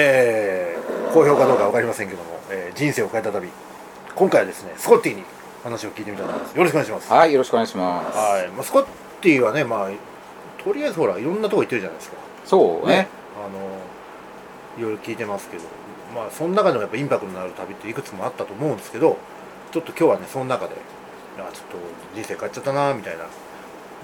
えー、好評かどうか分かりませんけども、えー人生を変えた旅。今回はですねスコッティに話を聞いてみたいと思います。よろしくお願いします。はいよろしくお願いします。はい、まあ、スコッティはねまあとりあえずほらいろんなとこ行ってるじゃないですか。そうね。あのいろいろ聞いてますけど。まあその中でもやっぱインパクトのある旅っていくつもあったと思うんですけどちょっと今日はねその中であちょっと人生変わっちゃったなみたいな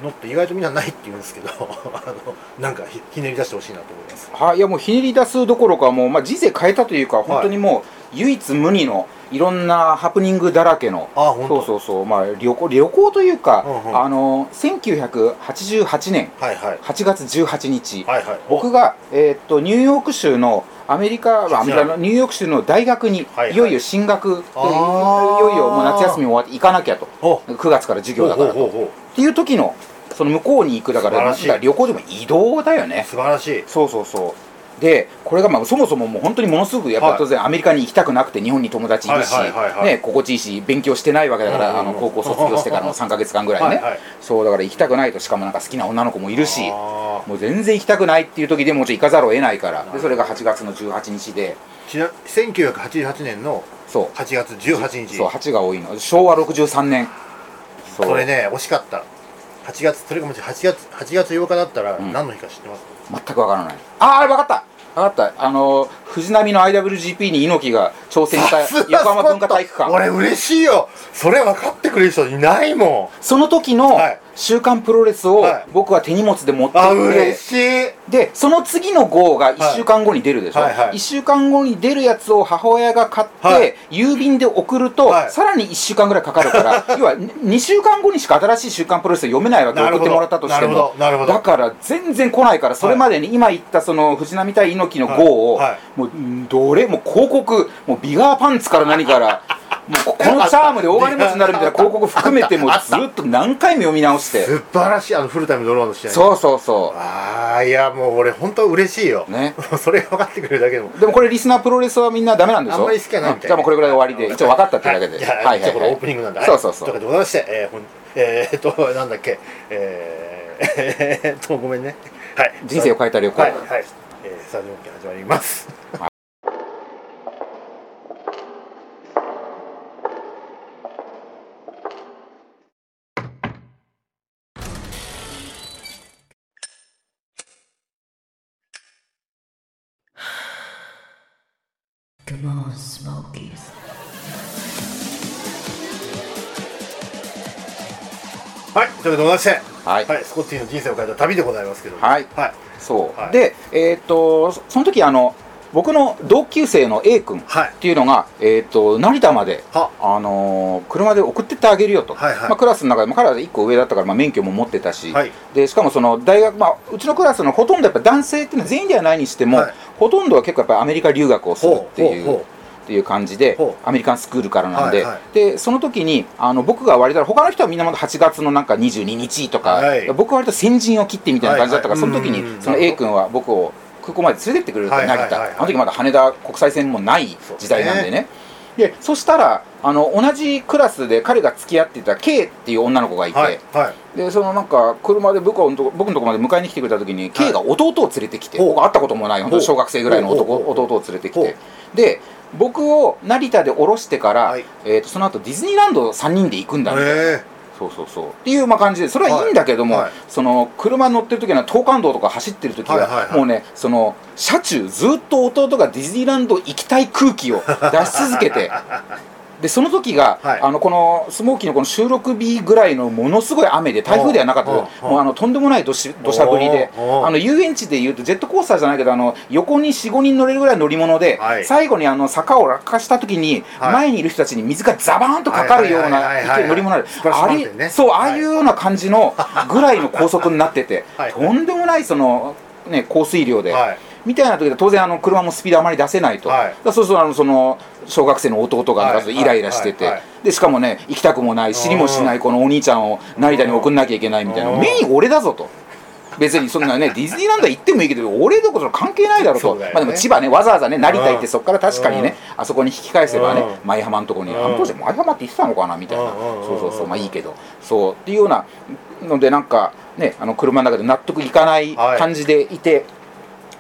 のって意外とみんなないって言うんですけど あのなんかひひねり出してほしいなと思います。はいいやもうひねり出すどころかもう、まあ、人生変えたというか本当にもう唯一無二のいろんなハプニングだらけのあ本当。そうそうそうまあ旅行旅行というか、うんうん。あの1988年はいはい。8月18日、はいはい。僕が、えーっとニューヨーク州のアメリカまあアメリカのニューヨーク州の大学にはいはい。いよいよ進学、いあー。よいよもう夏休み終わって行かなきゃと。お。9月から授業だからとっていう時のその向こうに行くだから旅行でも移動だようね。素晴らしい。そうそうそう。でこれがまあそもそももう本当にものすごくやっぱはい。当然アメリカに行きたくなくて日本に友達いるしね心地いいし勉強してないわけだかうんうんうん。らあの高校卒業してからの 3か月間ぐらいね。はいはい。そうだから行きたくないとしかもなんか好きな女の子もいるしあもう全然行きたくないっていう時でもうちょっと行かざるを得ないからでそれが8月の18日で。ーちな1988年のそう。8月18日。そう8が多いの。昭和63年そう。それね惜しかった。8月それがもし8月8月8日だったらん。何の日か知ってます、全くわからない。ああ分かった。分かった。あの藤波の IWGP に猪木が挑戦した横浜文化体育館。俺嬉しいよ。それ分かってくれる人いないもその時のはい「週刊プロレス」をはい。僕は手荷物で持ってって嬉しい。でその次の号が1週間後に出るでしょ、はいはい。1週間後に出るやつを母親が買って、はい。郵便で送ると、はい。さらに1週間ぐらいかかるから 要は2週間後にしか新しい「週刊プロレス」読めないわけ送ってもらったとしても。だから全然来ないからそれまでに今言ったその藤波対猪木の号を、はい。はい。もうどれ？もう広告もうビガーパンツから何からもうここのチャームで大金持ちになるみたいな広告含めてもうずっと何回も読み直して。素晴らしいあのフルタイムドローン。の試合そうそう。そああいやもう俺本当嬉しいよ。うね。それが分かってくれるだけでも。でもこれリスナープロレスはみんなダメなんでしょあんまり好きじゃないみたい。うんじゃあもうこれぐらいで終わりで一応分かったってだけで。はい、じゃあ、じゃあこれオープニングなんで、はいそうそうそう。というでございまして、えー、ほんえー、っとなんだっけ。えー、えー、っとごめんね。はい。人生を変えた旅行。はいはい。えー、スタジオ機始まりますはいということでございまして。はい。はい、スコッティの人生を変えた旅でございますけど。もはい。はい。そう、はい。でえーっとそその時あの僕の同級生の A 君っはい。ていうのが、えーっと成田までは。あのー車で送ってってあげるよと、はいはい。まあ、クラスの中でも彼は1個上だったから、まあ、免許も持ってたし、はい。でしかもその大学、まあ、うちのクラスのほとんどやっぱ男性っていうのは全員ではないにしても、はいほとんどは結構やっぱりアメリカ留学をするっていうっていう感じでアメリカンスクールからなんで,、はいはい。でその時にあの僕が割と他の人はみんなまだ8月のなんか22日とか、はい。僕は割と先陣を切ってみたいな感じだったから、はいはい。その時うんにその A 君は僕を空港まで連れてってくれるってはいはい成田、はいはい。あの時まだ羽田国際線もない時代なんでね。でそしたらあの同じクラスで彼が付き合ってた K っていう女の子がいて、はいはい。でそのなんか車で僕のとこ僕のとこまで迎えに来てくれた時に K が弟を連れてきて、僕会ったこともない本当に小学生ぐらいの男弟を連れてきて。で僕を成田で降ろしてから、はい。えー、とその後ディズニーランド3人で行くんだみたいな、えそうそうそう。っていうまあ感じでそれはいいんだけども、はいはい。その車乗ってる時は東関道とか走ってる時は,、はいはいはい。もうねその車中ずっと弟がディズニーランド行きたい空気を出し続けて でその時が、はい。あのこのスモーキーのこの収録日ぐらいのものすごい雨で台風ではなかった。もうあのとんでもないどし土砂降りで。あの遊園地でいうとジェットコースターじゃないけどあの横に45人乗れるぐらいの乗り物で、はい。最後にあの坂を落下した時に、はい。前にいる人たちに水がザバーンとかかるような乗り物ある。スプラッシュあマウンテンね。れそうあはい。あいうような感じのぐらいの高速になってて はい。とんでもないその、ね、降水量で。はいみたいな時で当然あの車もスピードあまり出せないと、はい。だそうするとあのその小学生の弟がイライラしてて、でしかもね行きたくもない知りもしないこのお兄ちゃんを成田に送んなきゃいけないみたいな。うん。メイン俺だぞと。別にそんなね ディズニーランド行ってもいいけど俺どころ関係ないだろうと。まあでも千葉ねわざわざね成田行っうん。てそこから確かにねあそこに引き返せばねうん。舞浜のところにうん。あの当時舞浜って言ってたのかなみたいな。うんそうそうそうまあいいけど。そうっていうようなのでなんかねあの車の中で納得いかない。感じでいて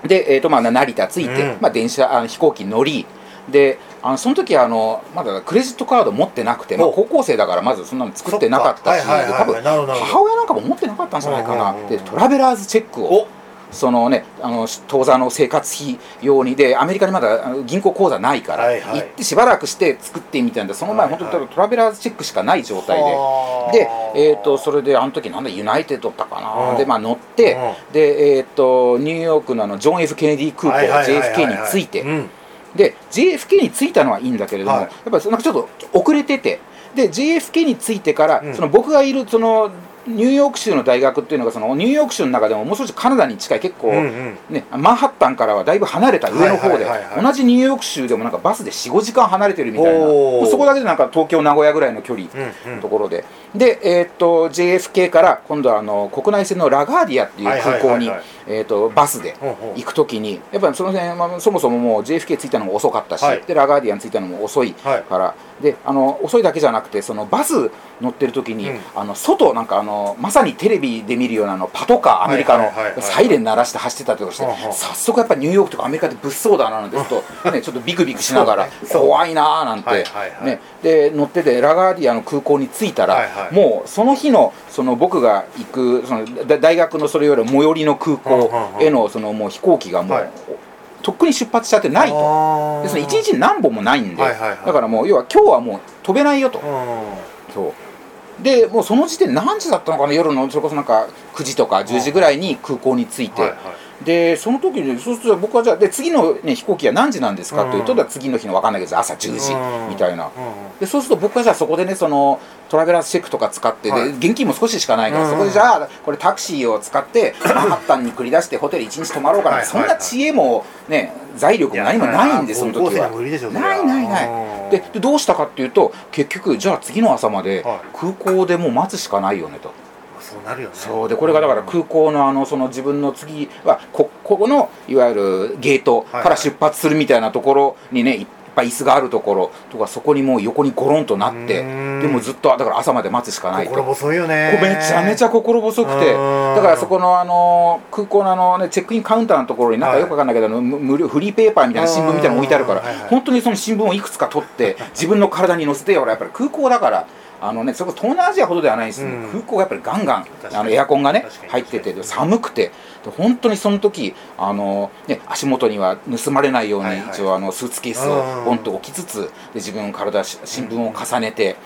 で、えーとまあ、成田着いて、うん。まあ、電車あの飛行機乗りであのその時あのまだクレジットカード持ってなくて、まあ、お高校生だからまずそんなの作ってなかったし多分母親なんかも持ってなかったんじゃないかな、うんうん。うんでトラベラーズチェックをおそのねあの当座の生活費用にでアメリカにまだ銀行口座ないから、はいはい。行ってしばらくして作ってみたいなその前、はいはい。本当にトラベラーズチェックしかない状態で。はあで、えー、とそれであの時なんだユナイテッドだったかな、うん。でまあ乗って、うでえっ、とニューヨークのあのジョン・ F・ ケネディ空港はいはいはいはい。JFK に着いて、うん。で JFK に着いたのはいいんだけれども、はい。やっぱりなんかちょっと遅れてて。で JFK に着いてから、うん。その僕がいるそのニューヨーク州の大学っていうのがそのニューヨーク州の中でももう少しカナダに近い結構、うんうん。ね、マンハッタンからはだいぶ離れた上の方で、同じニューヨーク州でもなんかバスで45時間離れてるみたいなそこだけでなんか東京名古屋ぐらいの距離うんうんのところで、で、えーっと JFK から今度はあの国内線のラガーディアっていう空港にはいはいはいはいえーっとバスで行くときにやっぱりその辺、まあ、そもそももう JFK 着いたのも遅かったし、はい。でラガーディアン着いたのも遅いはい。から、であの遅いだけじゃなくてそのバス乗ってる時に、うん。あの外なんかあのまさにテレビで見るようなあのパトカーアメリカのはいはいはい。はいサイレン鳴らして走ってたりとかして、早速やっぱりニューヨークとかアメリカで物騒だななんてちょっと、ね、ちょっとビクビクしながら、怖いなーなんて、はいはいはい。ね、で乗っててラガーディアの空港に着いたら、はいはい。もうその日のその僕が行くそのだ大学のそれより最寄りの空港へのそのもう飛行機がもう、はい。とっくに出発しちゃってないと。でその1日に何本もないんで、はいはいはい。だからもう要は今日はもう飛べないよと、うん。そう。でもうその時点何時だったのかな夜のそれこそなんか9時とか10時ぐらいに空港に着いて、はいはいでその時にそうすると僕はじゃあで次の、ね、飛行機は何時なんですかというと、うん次の日の分かんないけど朝10時うん。みたいな、うん。でそうすると僕はじゃあそこでねそのトラベラーズチェックとか使って、はい。で現金も少ししかないから、うん。そこでじゃあこれタクシーを使って マンハッタンに繰り出してホテル1日泊まろうかな、そんな知恵もね財力も何もないんでその時は。ないないない。うん。ででどうしたかっていうと結局じゃあ次の朝まではい。空港でもう待つしかないよねと。そうなるよね。そうでこれがだから空港のあのその自分の次はこここのいわゆるゲートから出発するみたいなところにねいっぱい椅子があるところとかそこにもう横にゴロンとなってうん。でもずっとだから朝まで待つしかないと。心細いよね。めちゃめちゃ心細くてうん。だからそこのあの空港のあの、ね、チェックインカウンターのところになんかよくわかんないけど、あの無無料フリーペーパーみたいな新聞みたいなの置いてあるからうんはいはい。本当にその新聞をいくつか取って自分の体に乗せてほらやっぱり空港だから。あのね、そこ東南アジアほどではないんですけど、うん。空港がやっぱりガンガンあのエアコンがね入っててで寒くて。で本当にその時あの、ね、足元には盗まれないように、はいはい。一応あのスーツケースをうん。ポンと置きつつで自分の体し新聞を重ねて。で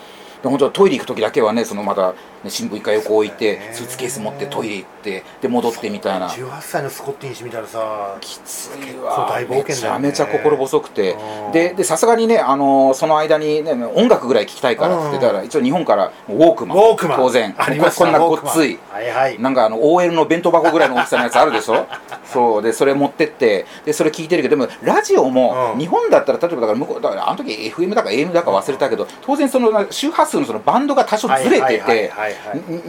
本当はトイレ行く時だけはねそのまた、ね、新聞一回横置いてスーツケース持ってトイレ行ってで戻ってみたいな。18歳のスコッティン氏見たらさきつい結わ構大冒険ね。めちゃめちゃ心細くて。うん。ででさすがにね、あのーその間に、ね、音楽ぐらい聴きたいからってうんだから一応日本からウォークマン。ウォークマン。当然。ありまこんなごっつい。はいはい。なんかあの OL の弁当箱ぐらいの大きさのやつあるでしょ？そう。でそれ持ってってでそれ聞いてるけどでもラジオもうん。日本だったら例えばだから向こうだからあの時 FM だか AM だか忘れたけど当然その周波数のそのバンドが多少ずれてて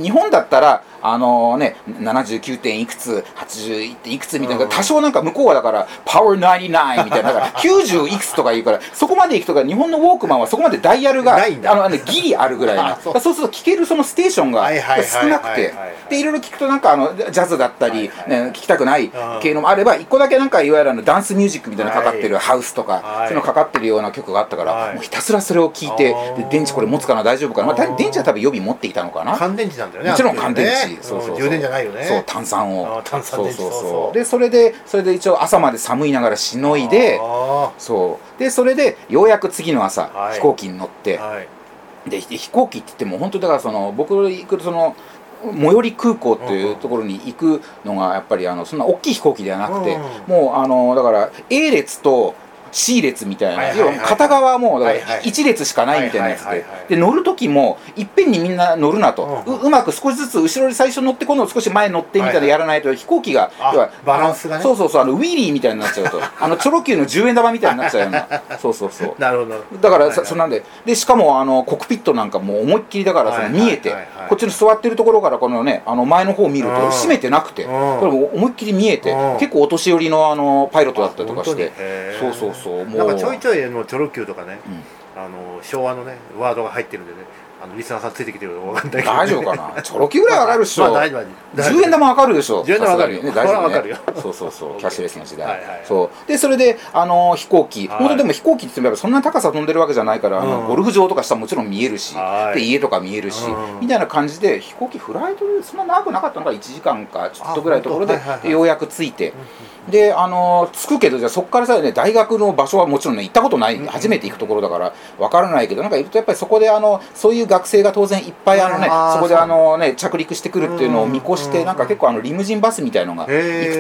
日本だったらあのね79点いくつ81点いくつみたいなうん。多少なんか向こうはだからパワー99みたいなだから 90いくつとか言うからそこまで行くとか日本のウォークマンはそこまでダイヤルがあのあのギリあるぐらいな。あそう。すると聞けるそのステーションが少なくて。でいろいろ聞くとなんかあのジャズだったり、はいはい。ね、聞きたくないん。系のもあれば一個だけなんかいわゆるあのダンスミュージックみたいなのかかってるはいハウスとか、はい。そういうのかかってるような曲があったから、はい。もうひたすらそれを聞いて電池これ持つかな大丈夫かな、まあ、電池は多分予備持っていたのかな？乾電池なんだよねもちろんあ乾電池、ね。そうそう充電じゃないよね。そう炭酸を。炭酸電池。そうそうそう。でそれでそれで一応朝まで寒いながらしのいであそう。でそれでようやく次の朝、はい。飛行機に乗って、ーはい。でで飛行機って言っても本当だからその僕が行くその最寄り空港っていうところに行くのがやっぱりあのそんな大きい飛行機ではなくて、うん。もうあのだから A 列と C 列みたいな、はいはいはい。要は片側はもうだからはいはい。1列しかないみたいなやつで。はいはいはいはい。で乗る時もいっぺんにみんな乗るなと、うんううまく少しずつ後ろに最初乗って今度少し前に乗ってみたいなやらないと飛行機が、あ要はバランスがね。そうそうそうあのウィリーみたいになっちゃうと。あのチョロ Q の10円玉みたいになっちゃうような。そうそうそう。なるほど。だからさ、はいはい。そんなんで。でしかもあのコックピットなんかもう思いっきりだからそのはいはい見えて、はいはいこっちの座ってるところからこのねあの前の方を見るとうん。閉めてなくて、うん。これもう思いっきり見えて、うん。結構お年寄りのあのパイロットだったりとかして。そうそうそうもう。なんかちょいちょいのチョロ Q とかね、うん。あの昭和のねワードが入ってるんでねあのリスナーさんついてきてるのか分かんないけど、大丈夫かな？チョロキぐらい上がるでしょ、まあ大丈夫大丈夫。10円玉わかるでしょ10円玉わかるよ。ね大丈夫ね。これはわかるよ。そうそうそう。キャッシュレスの時代、はいはいはい。そう。でそれであの飛行機、はい。本当でも飛行機って言ってもそんな高さ飛んでるわけじゃないから、あのうん。ゴルフ場とか下もちろん見えるし、はい。で家とか見えるし、うん。みたいな感じで飛行機フライトでそんな長くなかったのが1時間かちょっとぐらいのところで,、はいはいはい。でようやく着いて、であの着くけどじゃあそこからさ、ね、大学の場所はもちろんね行ったことない、うん初めて行くところだからわからないけどなんかいるとやっぱりそこであのそういう学生が当然いっぱいあのねそこであのね着陸してくるっていうのを見越しうんてなんか結構あのリムジンバスみたいのがいく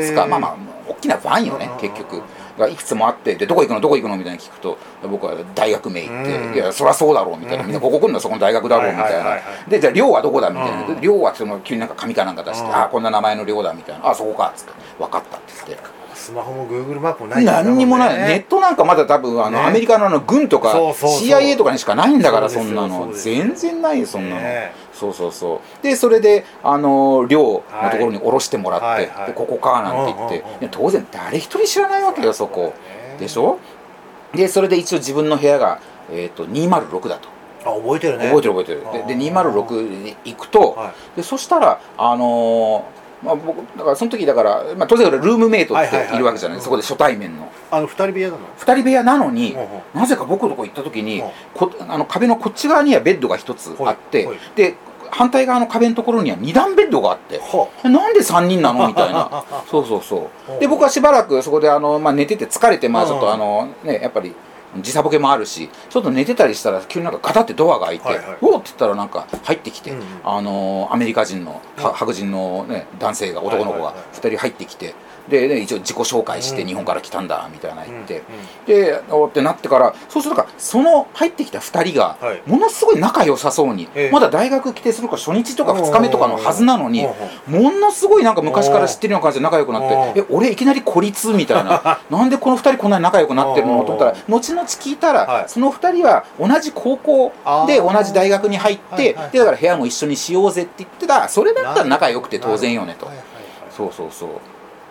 つかまあまあ大きなバンよねうん。結局。がいくつもあってでどこ行くのどこ行くのみたいに聞くと僕は大学名行ってうん。いやそりゃそうだろうみたいな。みんなここ来るのはそこの大学だろうみたいな。はいはいはいはでじゃあ寮はどこだみたいな。うん。で寮はっても急になんか紙かなんか出してうん。あこんな名前の寮だみたいな。あそこかっつって。分かったって言って。スマホも Google マップもない何にもない、ネットなんかまだ多分あの、ね。アメリカのあの軍とかそうそうそう。CIA とかにしかないんだからそんなの。全然ないよそんなの、ね。そうそうそう。でそれであの寮のところに降ろしてもらって、はい。はいでここかなんて言って、当然誰一人知らないわけよそこね。でしょ？でそれで一応自分の部屋が、えー、と206だと。あ覚えてるね。覚えてる覚えてる。でで206に行くと、はい。でそしたらあのーまあ、僕だからその時だから、まあ、当然俺ルームメイトっているわけじゃない,、うんそこで初対面の。あの二人部屋なの？2人部屋なのに、なぜか僕のとこ行った時に、う。んこあの壁のこっち側にはベッドが1つあって、で反対側の壁のところには2段ベッドがあってはえなんで3人なのみたいな。そうそうそう。で僕はしばらくそこであの、まあ、寝てて疲れてまあちょっとあのねやっぱり時差ボケもあるしちょっと寝てたりしたら急になんかガタってドアが開いて、はいはい。おおって言ったらなんか入ってきて、うんうんあのアメリカ人の白人の、ね、男性が男の子がはいはいはい2人入ってきてで、ね、一応自己紹介してうん。日本から来たんだみたいな言って、うんでってなってからそうするとかその入ってきた2人がはい。ものすごい仲良さそうに、ええ。まだ大学来てするから初日とか2日目とかのはずなのにものすごいなんか昔から知ってるような感じで仲良くなっおてえ俺いきなり孤立？みたいな。なんでこの2人こんなに仲良くなってるの？と思ったら後々聞いたら、はい。その2人は同じ高校で同じ大学に入って、でだから部屋も一緒にしようぜって言ってた。それだったら仲良くて当然よねと。そうそうそう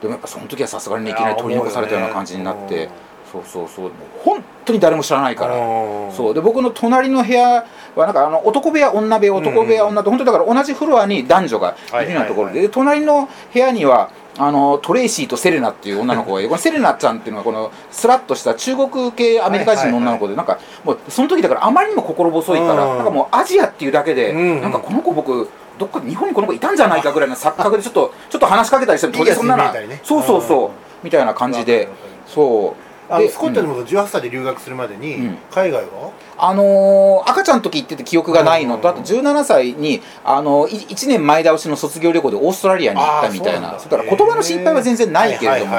でもやっぱその時はさすがにねいきなり取り残されたような感じになって、いやそうそうそう。本当に誰も知らないから。うん。そう。で僕の隣の部屋はなんかあの男部屋女部屋男部屋女と本当にだから同じフロアに男女がいるようなところで,、で隣の部屋にはあのトレイシーとセレナっていう女の子がいる。このセレナちゃんっていうのはこのスラッとした中国系アメリカ人の女の子でなんかもうその時だからあまりにも心細いからうん。なんかもうアジアっていうだけでうん。なんかこの子僕どっか日本にこの子いたんじゃないかぐらいの錯覚でちょっとちょっと話しかけたりしてもそんなないいやつに見えたりね。そうそうそう。うん。みたいな感じで。そうあのでスコッティも18歳で留学するまでに、うん。海外は？あのー赤ちゃんの時行ってて記憶がないのと、うん。あと17歳に、あのー、1年前倒しの卒業旅行でオーストラリアに行ったみたいな、だ。から言葉の心配は全然ないけれども。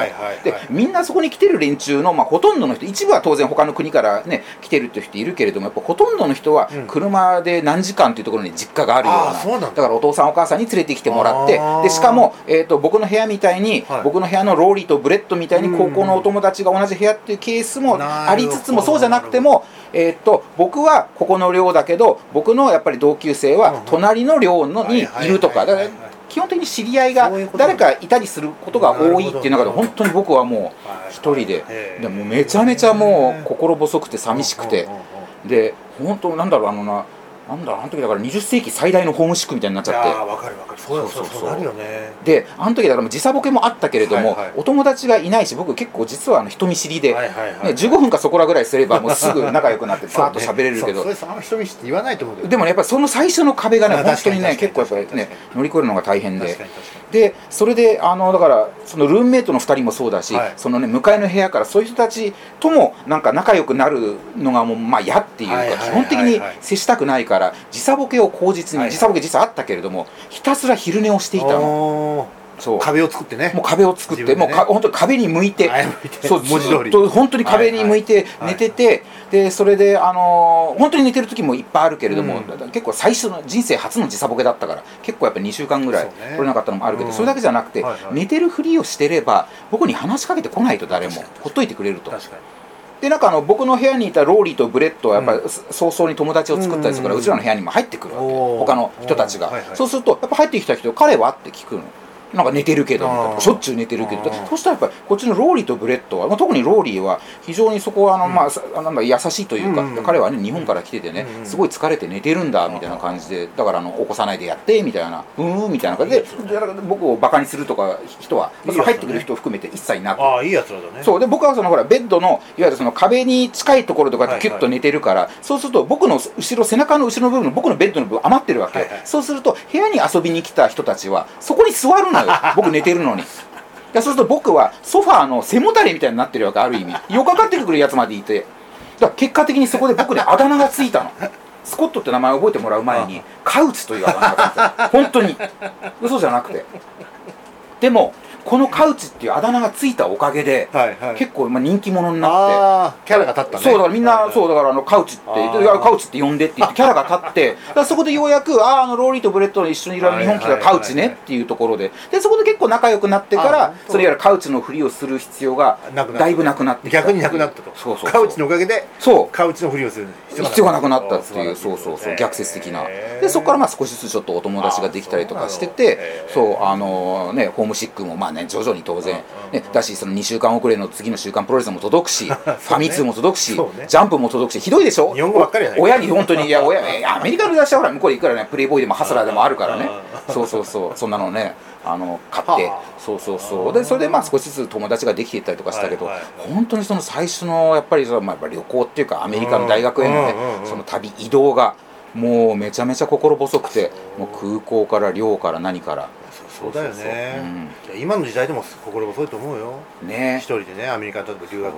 みんなそこに来てる連中の、まあ、ほとんどの人、一部は当然他の国からね、来てるっていう人いるけれども、やっぱほとんどの人はうん。車で何時間っていうところに実家があるような、うなんだ。だからお父さんお母さんに連れてきてもらって。でしかも、えー、と僕の部屋みたいに、はい。僕の部屋のローリーとブレッドみたいに高校のお友達が同じ部屋っていうケースもありつつも、そうじゃなくても、えー、と僕はここの寮だけど僕のやっぱり同級生は隣の寮のにいるとかだか基本的に知り合いが誰かいたりすることが多いっていう中で本当に僕はもう一人ででもうめちゃめちゃもう心細くて寂しくて。で本当なんだろうあのななんだあの時だから20世紀最大のホームシックみたいになっちゃって。いやーわかるわかる。そうそうそうなるよね。であの時だから時差ボケもあったけれども、はいはい。お友達がいないし僕結構実はあの人見知りで、はいはいはい。ね、15分かそこらぐらいすればもうすぐ仲良くなって バーッと喋れるけど。それあんま人見知って言わないと思うけど。でもねやっぱりその最初の壁がねあ本当にね結構やっぱりね乗り越えるのが大変で。でそれであのだからそのルームメイトの2人もそうだし、はい。そのね向かいの部屋からそういう人たちともなんか仲良くなるのがもうまあ嫌っていうか、はいはい。基本的に接したくないから時差ボケを口実に、はい。はい時差ボケ実はあったけれどもひたすら昼寝をしていたの。そう。壁を作ってね。もう壁を作って、ね。もうか本当に壁に向いて。そう文字通り。本当に壁に向いてはい寝てて、でそれで、あのー本当に寝てる時もいっぱいあるけれども、うん。結構最初の人生初の時差ボケだったから結構やっぱ2週間ぐらい取れなかったのもあるけど、うん。それだけじゃなくて、はいはい。寝てるふりをしてれば僕に話しかけてこないと誰も。ほっといてくれると。確かにでなんかあの僕の部屋にいたローリーとブレッドはやっぱりう早々に友達を作ったりするから、ううんちらの部屋にも入ってくるわけ他の人たちが、はいはい。そうするとやっぱ入ってきた人彼は？って聞くのなんか寝てるけどみたいあー。なしょっちゅう寝てるけど。そしたらやっぱりこっちのローリーとブレッドは、まあ、特にローリーは非常にそこはあの、まあさなんだ優しいというか、うん。うん彼はね日本から来ててね、うん。うん。すごい疲れて寝てるんだみたいな感じでだからあの起こさないでやってみたいなうーんみたいな感じで僕をバカにするとか人は、入ってくる人を含めて一切なく。ああいいやつらだね。そう。で僕はそのほらベッドのいわゆるその壁に近いところとかキュッと寝てるから、そうすると僕の後ろ背中の後ろの部分僕のベッドの部分余ってるわけ、そうすると部屋に遊びに来た人たちはそこに座るのよ僕寝てるのに。いやそうすると僕はソファーの背もたれみたいになってるわけある意味。寄っかかってくるやつまでいて。だから結果的にそこで僕にあだ名がついたの。スコットって名前を覚えてもらう前にカウチというあだ名がついた。本当に。嘘じゃなくて。でもこのカウチっていうあだ名がついたおかげで、はいはい。結構まあ人気者になってキャラが立ったね。そうだからみんな、そうだだからあのカウチってカウチって呼んでって言ってキャラが立って そこでようやくあああのローリーとブレッドの一緒にいる日本来たカウチねっていうところででそこで結構仲良くなってからそれいわゆるカウチのふりをする必要がだいぶなくなって逆になくなったと。そうそうそう。カウチのおかげでそう。カウチのふりをする必要がなくなった。っていう。あそうそうそう。逆説的な。でそこからまあ少しずつちょっとお友達ができたりとかしててそう。あのねホームシックもまあね徐々に当然。うんねだしその2週間遅れの次の週間プロレスも届くし ファミ通も届くしジャンプも届くしひどいでしょ？日本語ばっかり親に本当にいや 親アメリカの雑誌はほら向こうでいくらねプレイボーイでもハスラーでもあるからね。あそうそうそう。そんなのねあの買って。はあ。そうそうそう。でそれでまあ少しずつ友達ができていったりとかしたけど本当にその最初のやっぱりそのまあ旅行っていうかアメリカの大学へのねその旅移動がもうめちゃめちゃ心細くてもう空港から寮から何からそうだよそうねそう。いや今の時代でも心細いと思うよ。うんね。一人でねアメリカに例えば留学。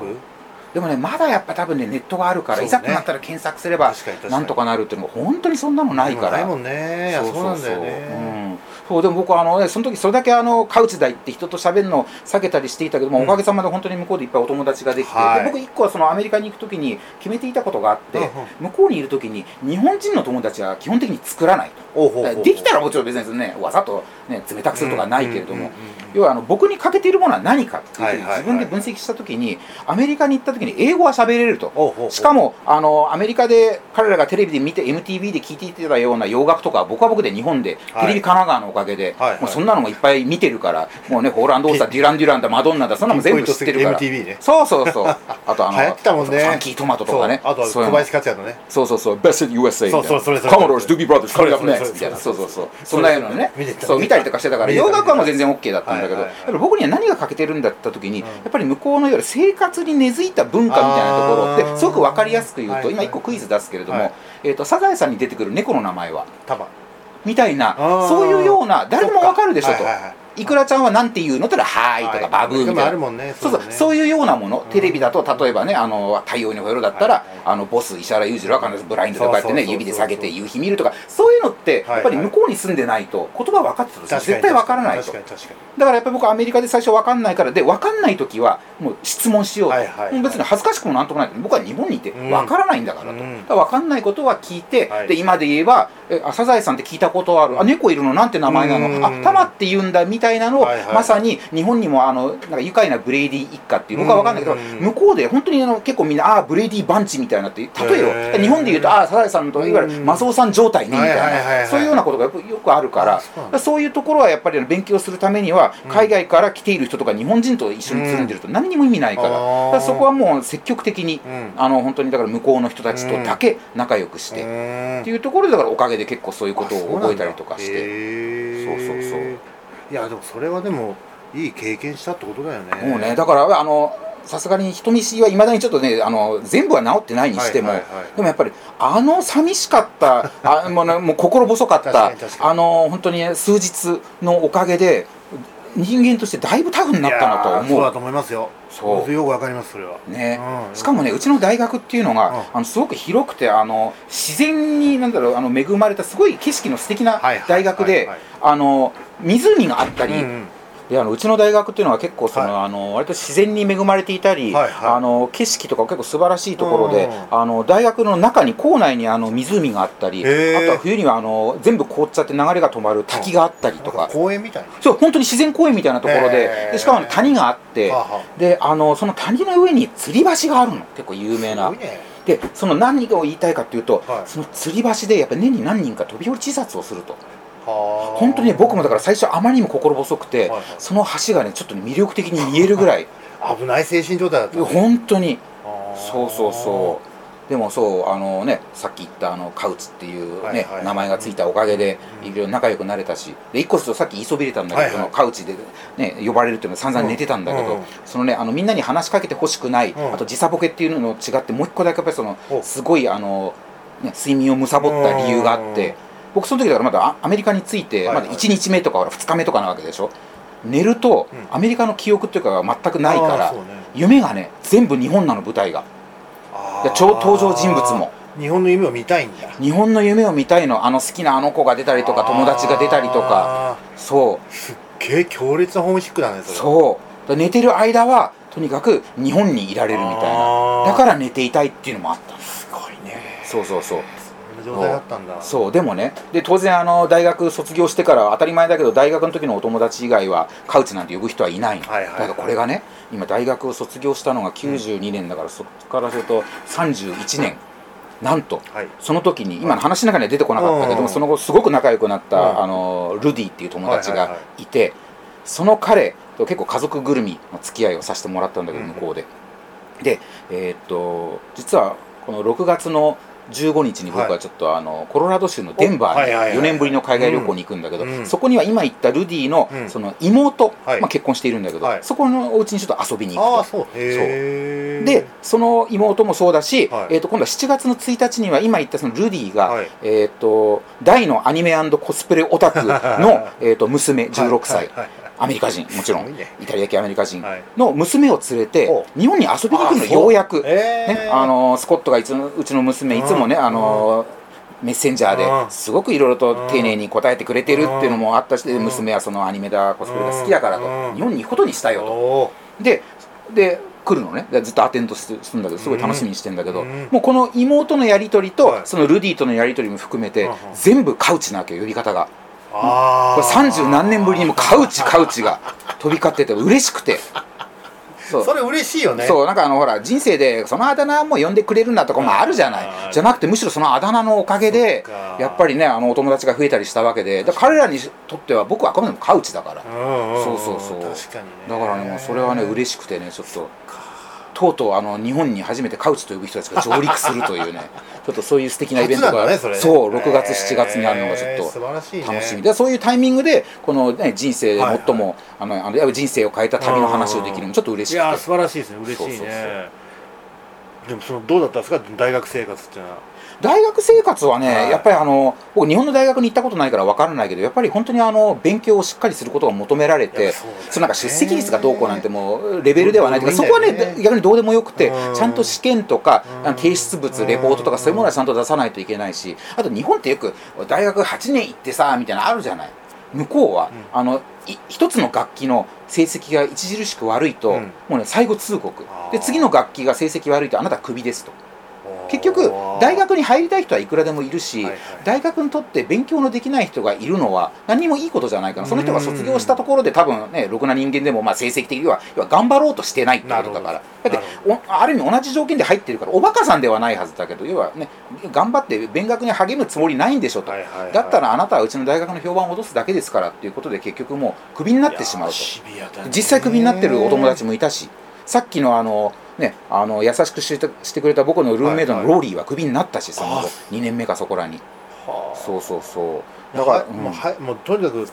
でもねまだやっぱ多分ねネットがあるから、そうね。いざとなったら検索すればなんとかなるっていうのが本当にそんなのないから。ないもんね。いやそうなんだよね。うん、そうでも僕はあの、ね、その時それだけあのカウチ代って人と喋るのを避けたりしていたけども、うん。おかげさまで本当に向こうでいっぱいお友達ができて、はい。で僕一個はそのアメリカに行く時に決めていたことがあって、向こうにいる時に日本人の友達は基本的に作らないと。できたらもちろん別にねわざと、ね、冷たくするとかはないけれども、要はあの僕に欠けているものは何かっていう自分で分析した時にアメリカに行った時に英語は喋れると。しかもあのアメリカで彼らがテレビで見て MTV で聞いていたような洋楽とかは僕は僕で日本ではい。テレビ神奈川のおかげで、はいはい。もうそんなのもいっぱい見てるからもうねホーランド・オースターデュラン・デュランだマドンナだそんなのも全部知ってるから。ね。そうそうそう。あとあの流行ってたもんね。ファンキートマトとかね。あと小林克也のね。そうそうそう、Best in USA みたいな。そうそうそれそれ Commodores, Doobie Brothers, それ coming up それ next それみたいな。そうそうそう。そんなようなね。見てた。そう、見たりとかしてたから、洋楽はもう全然 OK だったんだけど、はいはいはい。やっぱり僕には何が欠けてるんだった時に、うん。やっぱり向こうのいわゆる生活に根付いた文化みたいなところって、すごくわかりやすく言うと、はい今一個クイズ出すけれどもはい、えっと、サザエさんに出てくる猫の名前は？みたいなそういうような、誰でもわかるでしょとはいはいはい。いくらちゃんはなんて言うの？って言ったら、はーいとか、バブーみたいな。でもある。もんね。そうそうそういうようなもの、テレビだと例えばね「あの太陽にほえろ」だったら、はいあのボス石原裕次郎は必ずブラインドでこうやってね指で下げて夕日見るとかそういうのってはいやっぱり向こうに住んでないと言葉分かってたとしても絶対分からないと。だからやっぱり僕はアメリカで最初分かんないからで分かんない時はもう質問しようと、はいはいはいもう別に恥ずかしくもなんともない。僕は日本にいてうん。分からないんだからと、うん。だから分かんないことは聞いて、はい。で今で言えば「えあサザエさんって聞いたことある。あ猫いるの？なんて名前なの？うん。あタマって言うんだ」みたいなのを、はいはい。まさに日本にもあのなんか愉快なブレイディ一家っていう僕は分かんないけど、うん向こうで本当にあの結構みんな「ああブレイディバンチ」みたいなって例えへよー。日本で言うと「ああサザエさんといわゆるうんマスオさん状態ね」みたいはいはいはいはない。そういうようなことがよくあるからあそういうところはやっぱり勉強するためにはうん。海外から来ている人とか日本人と一緒に住んでると何にも意味ないから,、からそこはもう積極的に、うん。あの本当にだから向こうの人たちとだけ仲良くして、っていうところでだからおかげで結構そういうことを覚えたりとかして。てそうそうそういやでもそれはでもいい経験したってことだよね。もうねだからあのさすがに人見知りはいまだにちょっとねあの全部は治ってないにしても、はいはいはい。でもやっぱりあの寂しかったあもう,、ね、もう心細かっ確たあの本当にね数日のおかげで人間としてだいぶタフになったなといやーそう思うだと思いますよ。そう。よくわかりますそれは。ね。うん。しかもねうちの大学っていうのが、うん。あのすごく広くてあの自然になんだろうあの恵まれたすごい景色の素敵な大学であの湖があったり、うんうんであのうちの大学っていうのは結構その、はあの割と自然に恵まれていたり、はいはい。あの景色とか結構素晴らしいところで、うんあの大学の中に校内にあの湖があったり、あとは冬にはあの全部凍っちゃって流れが止まる滝があったりとか、か公園みたいな。そう本当に自然公園みたいなところででしかも、ね、谷があって、はあはであのその谷の上に吊り橋があるの。結構有名な。でその何を言いたいかっていうと、はい。その吊り橋でやっぱり年に何人か飛び降り自殺をすると。はあ本当にね僕もだから最初あまりにも心細くて、はいはい。その橋がねちょっとね魅力的に見えるぐらい 危ない精神状態だった。本当に。そうそうそう。でもそうあのねさっき言ったあのカウチっていうね、はいはい。名前がついたおかげでうん。いろいろ仲良くなれたしで一個ちょっとさっき言いそびれたんだけど、はいはい。カウチでね呼ばれるっていうのは散々寝てたんだけど、うんうん。そのねあのみんなに話しかけてほしくない、うん。あと時差ボケっていうのと違ってもう一個だけやっぱりそのおすごいあの、ね、睡眠を貪った理由があって、うん僕その時だからまだあアメリカに着いてまだ1日目とかほら2日目とかなわけでしょ？寝るとうん。アメリカの記憶っていうかが全くないから、夢がね全部日本なの舞台が。超登場人物も。日本の夢を見たいんだ。日本の夢を見たいの。あの好きなあの子が出たりとか友達が出たりとか。あそう。ーすっげえ強烈なホームシックだねそれ。そう。だ寝てる間はとにかく日本にいられるみたいな。だから寝ていたいっていうのもあった。すごいね。そうそうそうな状態だったんだ。そう。でもねで当然あの大学卒業してからは当たり前だけど大学の時のお友達以外はカウチなんて呼ぶ人はいないの、はいはい。はいだからこれがね今大学を卒業したのが92年だから、そこからすると31年。なんとはい。その時に今の話の中には出てこなかったけどうんもその後すごく仲良くなった、うん。あのルディっていう友達がはいはいはい。てその彼と結構家族ぐるみの付き合いをさせてもらったんだけどうん向こうで、でえーっと実はこの6月の15日に僕ははい。ちょっとあのコロラド州のデンバーにおはいはいはい。4年ぶりの海外旅行に行くんだけど、うん。そこには今言ったルディのうん。その妹、はい。まあ、結婚しているんだけど、はい。そこのお家にちょっと遊びに行くと。でその妹もそうだし、はい。えー、と今度は7月の1日には今言ったそのルディが、はい。えー、と大のアニメコスプレオタクの えーと娘16歳、アメリカ人もちろん。イタリア系アメリカ人はい。の娘を連れてお日本に遊びに来るのようやく、えね、あのスコットがいつもうちの娘いつもね、うん。あのメッセンジャーうん。ですごくいろいろと丁寧に答えてくれてるっていうのもあったし、娘はそのアニメだコスプレが好きだからと、うん。日本に行くことにしたよと。おでで来るのね。でずっとアテンドすするんだけどすごい楽しみにしてんだけど、うん。もうこの妹のやり取りと、はい。そのルディとのやり取りも含めて、全部カウチなわけよ呼び方が。あこれ三十何年ぶりにもカウチカウチが飛び交ってて嬉しくて。そう。それ嬉しいよね。そうなんかあのほら人生でそのあだ名も呼んでくれるんだとかもあるじゃない。じゃなくてむしろそのあだ名のおかげでやっぱりねあのお友達が増えたりしたわけで。だ彼らにとっては僕はあくまでもカウチだから。そうそうそう。確かにね。だからねもうそれはね嬉しくてねちょっととうとうあの日本に初めてカウチと呼ぶ人たちが上陸するというね ちょっとそういう素敵なイベントが、だねそれね。そう6月7月にあるのがちょっと素晴らしいね。楽しみでそういうタイミングでこの、ね、人生で最も、あのあのやっぱ人生を変えた旅の話をできるのもちょっと嬉しいや素晴らしいですね。嬉しいね。でもそのどうだったんですか？大学生活っていうのは大学生活はね、はい。やっぱりあの僕日本の大学に行ったことないから分からないけどやっぱり本当にあの勉強をしっかりすることが求められてそね。そのなんか出席率がどうこうなんてもうレベルではないとかどそうこはねね逆にどうでもよくてうん。ちゃんと試験とかうん。提出物レポートとかそういうものはちゃんと出さないといけないしあと日本ってよく大学8年行ってさみたいなのあるじゃない。向こうは、うん。あのい一つの楽器の成績が著しく悪いと、うん。もうね最後通告。で次の楽器が成績悪いとあなたクビですと結局大学に入りたい人はいくらでもいるし、はいはい。大学にとって勉強のできない人がいるのは何にもいいことじゃないかなその人が卒業したところで多分ねろくな人間でもまあ成績的には要は頑張ろうとしてないってことだから。なだってある意味同じ条件で入ってるからおバカさんではないはずだけど要はね頑張って勉学に励むつもりないんでしょと、はいはいはい。だったらあなたはうちの大学の評判を落とすだけですからっていうことで結局もうクビになってしまうと。実際クビになってるお友達もいたしさっきのあのねあの優しくしてしてくれた僕のルームメイトのローリーはクビになったしその後。あ2年目かそこらに。はあそうそうそう。だだから、から、もうはもうとにかく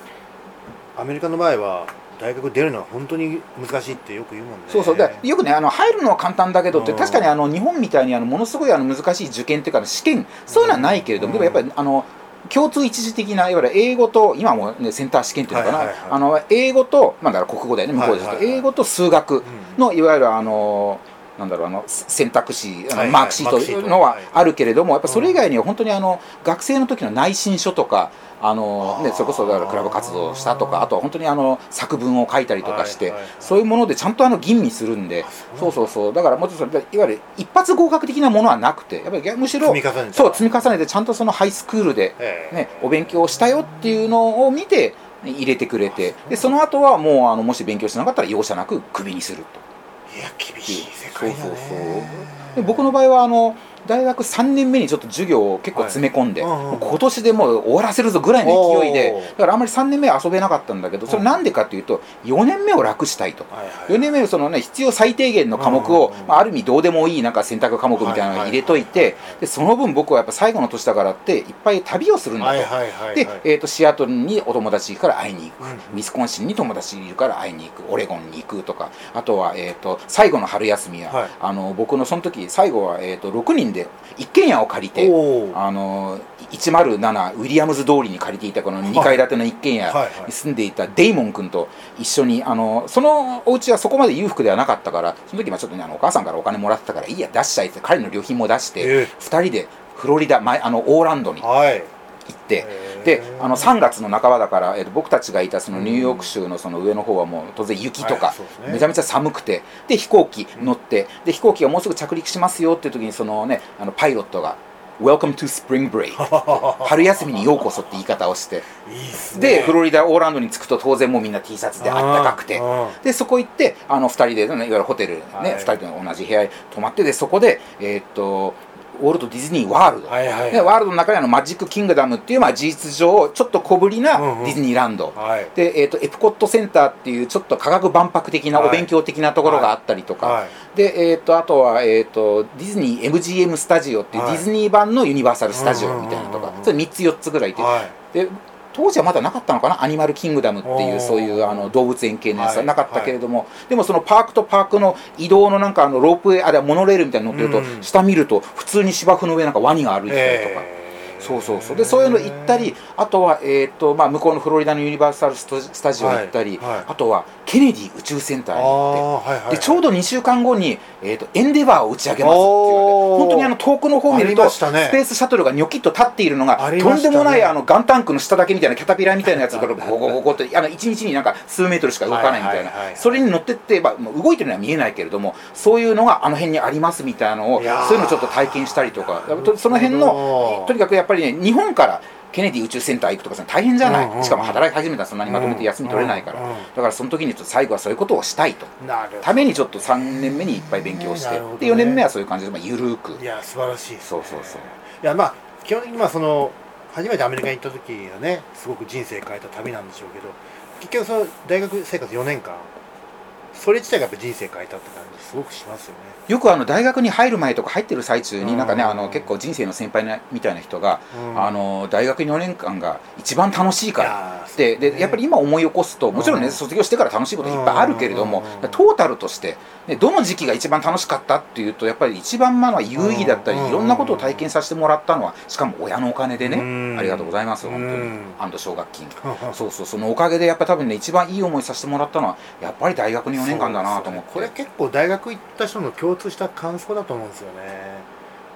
アメリカの場合は大学出るのは本当に難しいってよく言うもんね。そうそう。でよくねあの入るのは簡単だけどってうん。確かにあの日本みたいにあのものすごいあの難しい受験っていうか試験そういうのはないけれども、うん。でもやっぱりあの共通一時的ないわゆる英語と今も、ね、センター試験っていうのかな、はいはいはい。あの英語と、まあ、だから国語だよね向こうですと、はいはいはい。英語と数学うんのいわゆるあのなんだろうあの選択肢あのマークシートマークシート。のははいあるけれどもやっぱそれ以外には本当にあの学生の時の内申書とかあの、ね、それこそだからクラブ活動をしたとかあとは本当にあの作文を書いたりとかして、そういうものでちゃんとあの吟味するんでそうそうそうだからもうちょっといわゆる一発合格的なものはなくてやっぱりむしろそう積み重ねてちゃんとそのハイスクールで、ええ。ね、お勉強したよっていうのを見て入れてくれてでその後はもうあのもし勉強しなかったら容赦なくクビにすると。いや厳しいそうそうそう。で僕の場合はあの大学3年目にちょっと授業を結構詰め込んで、はいうんうん今年でもう終わらせるぞぐらいの勢いでだからあんまり3年目は遊べなかったんだけどそれなんでかっていうと4年目を楽したいと。はいはい。4年目のそのね必要最低限の科目を、まあ、ある意味どうでもいいなんか選択科目みたいなのを入れといてはいでその分僕はやっぱ最後の年だからっていっぱい旅をするんだと。はいはいはいはい。で、えー、とシアトルにお友達いるから会いに行く、うん。ウィスコンシンに友達いるから会いに行く。オレゴンに行くとか。あとは、えー、と最後の春休みは、はい。あの僕のその時最後は、えー、と6人で一軒家を借りてあの107ウィリアムズ通りに借りていたこの2階建ての一軒家に住んでいたデイモン君と一緒にあのそのお家はそこまで裕福ではなかったからその時はちょっとねあのお母さんからお金もらってたからいいや出しちゃいって彼の旅費も出して、え2人でフロリダ前あのオーランドにーはい行って。であの3月の半ばだから、えー、と僕たちがいたそのニューヨーク州のその上の方はもう当然雪とか、めちゃめちゃ寒くてで飛行機乗ってで飛行機がもうすぐ着陸しますよっていう時にそのねあのパイロットが「Welcome to Spring Break」春休みにようこそって言い方をして。でフロリダオーランドに着くと当然もうみんな T シャツであったかくて。でそこ行ってあの2人で、ね、いわゆるホテルね、はい。2人で同じ部屋に泊まってでそこでえーっとウォルト・ディズニー・ワールド、はいはい。でワールドの中にあのマジック・キングダムっていう、まあ、事実上ちょっと小ぶりなデうん。うんィズニーランド、はい。で、えー、とエプコットセンターっていうちょっと科学万博的なはいお勉強的なところがあったりとか、はい。で、えー、とあとは、えー、とディズニー MGM スタジオっていうはい。ディズニー版のユニバーサル・スタジオみたいなとうんうんうんうん。かそれ3つ4つぐらいいて、はい。で当時はまだなかったのかな？アニマルキングダムっていうそういうあの動物園系のやつははい。なかったけれども、でもそのパークとパークの移動のなんかあのロープウェイあれはモノレールみたいに乗ってると、うん。下見ると普通に芝生の上なんかワニが歩いてたりとか。えー。そうそうそう。でそういうの行ったりあとは、えーとまあ、向こうのフロリダのユニバーサルスタスタジオ行ったり、はい。はい。あとはケネディ宇宙センターに行ってはいはいはい。でちょうど2週間後に、えー、とエンデバーを打ち上げますって言われて本当にあの遠くの方を見ると、ましたね。スペースシャトルがニョキッと立っているのが、ね。とんでもないあのガンタンクの下だけみたいなキャタピラーみたいなやつがゴゴゴゴゴって あの1日になんか数メートルしか動かないみたいな、はいはいはいはい。それに乗ってって、まあ、動いてるのは見えないけれどもそういうのがあの辺にありますみたいなのをそういうのをちょっと体験したりとかその辺のとにかくやっぱりね日本からケネディ宇宙センター行くとかさ大変じゃない、うんうんうん。しかも働き始めたらそんなにまとめて休み取れないから、うんうんだからその時にちょっと最後はそういうことをしたいと。ためにちょっと3年目にいっぱい勉強して、ね。で4年目はそういう感じで、まあ、ゆるーく。いや素晴らしい。ね、そうそうそう。いやまあ基本的にまあその初めてアメリカに行った時はねすごく人生変えた旅なんでしょうけど結局その大学生活4年間。それ自体がやっぱ人生変えたって感じ？すごくしますよね。よくあの大学に入る前とか入ってる最中になんかね、うんあの結構人生の先輩なみたいな人が、うん。あの大学4年間が一番楽しいからやーでやっぱり今思い起こすともちろんね、うん卒業してから楽しいこといっぱいあるけれども、うん。トータルとして、ね、どの時期が一番楽しかったっていうとやっぱり一番まあ有意義だったり、うん。いろんなことを体験させてもらったのはしかも親のお金でね、うん。ありがとうございます。本当に、うんアンド奨学金そうそう。そのおかげでやっぱ多分ね一番いい思いさせてもらったのはやっぱり大学の4年間だなと思って。これ結構大学行った人の共通した感想だと思うんですよね。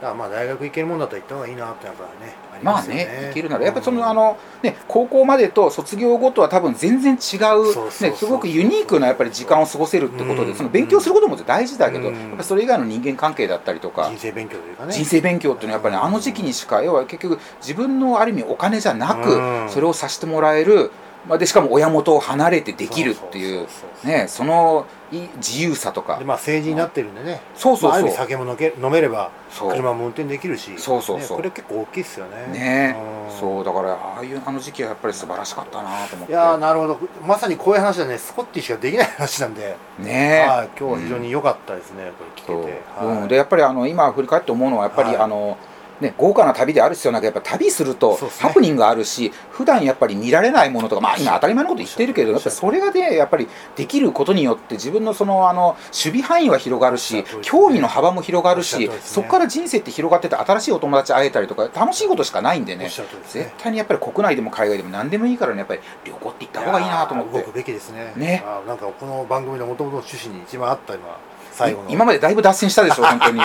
だからまあ大学行けるもんだったら行った方がいいなってやっぱねまあね。ね、いけるなら、やっぱりその、あの、ね、高校までと卒業後とは多分全然違う、ね、すごくユニークなやっぱり時間を過ごせるってことで、うん。その勉強することも大事だけど、うん。それ以外の人間関係だったりとか人、生勉強というかね。人生勉強っていうのはやっぱりね、あの時期にしか、要は結局自分のある意味お金じゃなうん。く、それをさせてもらえる、まあ、でしかも親元を離れてできるっていうねそのい自由さとか。でまあ成人になってるんでね。そうそうそう。まあある意味酒も飲け飲めれば車も運転できるし。そうそうそう。ねこれ結構大きいっすよね。ね。うん。そうだからああいうあの時期はやっぱり素晴らしかったなと思って。いやーなるほど。まさにこういう話はねスコッティしかできない話なんで、ねはい今日は非常に良かったですね、これそう。聞けて、うん、でやっぱりあの今振り返って思うのはやっぱり、はい。あのね、豪華な旅である必要なくやっぱ旅するとハプニングがあるし、普段やっぱり見られないものとか、まあ、今当たり前のこと言ってるけどやっぱりそれがねやっぱりできることによって自分のそのあの守備範囲は広がるし興味の幅も広がるしそこから人生って広がってて新しいお友達会えたりとか楽しいことしかないんでね。絶ね。対にやっぱり国内でも海外でも何でもいいからねやっぱり旅行って行った方がいいなと思って。動くべきですね。ね。なんかこの番組の元々の趣旨に一番あった今最後の。今までだいぶ脱線したでしょ本当に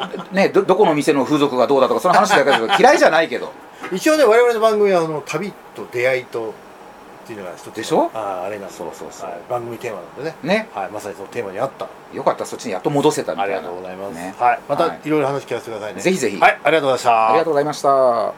ねどどこの店の風俗がどうだとかその話だけど 嫌いじゃないけど。一応ね我々の番組はあの旅と出会いとっていうのが一つのでしょ？あーあれなそうそうそう。はい。番組テーマなんでね。ね。はい。まさにそのテーマにあった。よかった。そっちにやっと戻せたみたいな。ありがとうございます、ね。はい。またはい。いろいろ話聞かせてくださいね。ぜひぜひ。はい。ありがとうございました。ありがとうございました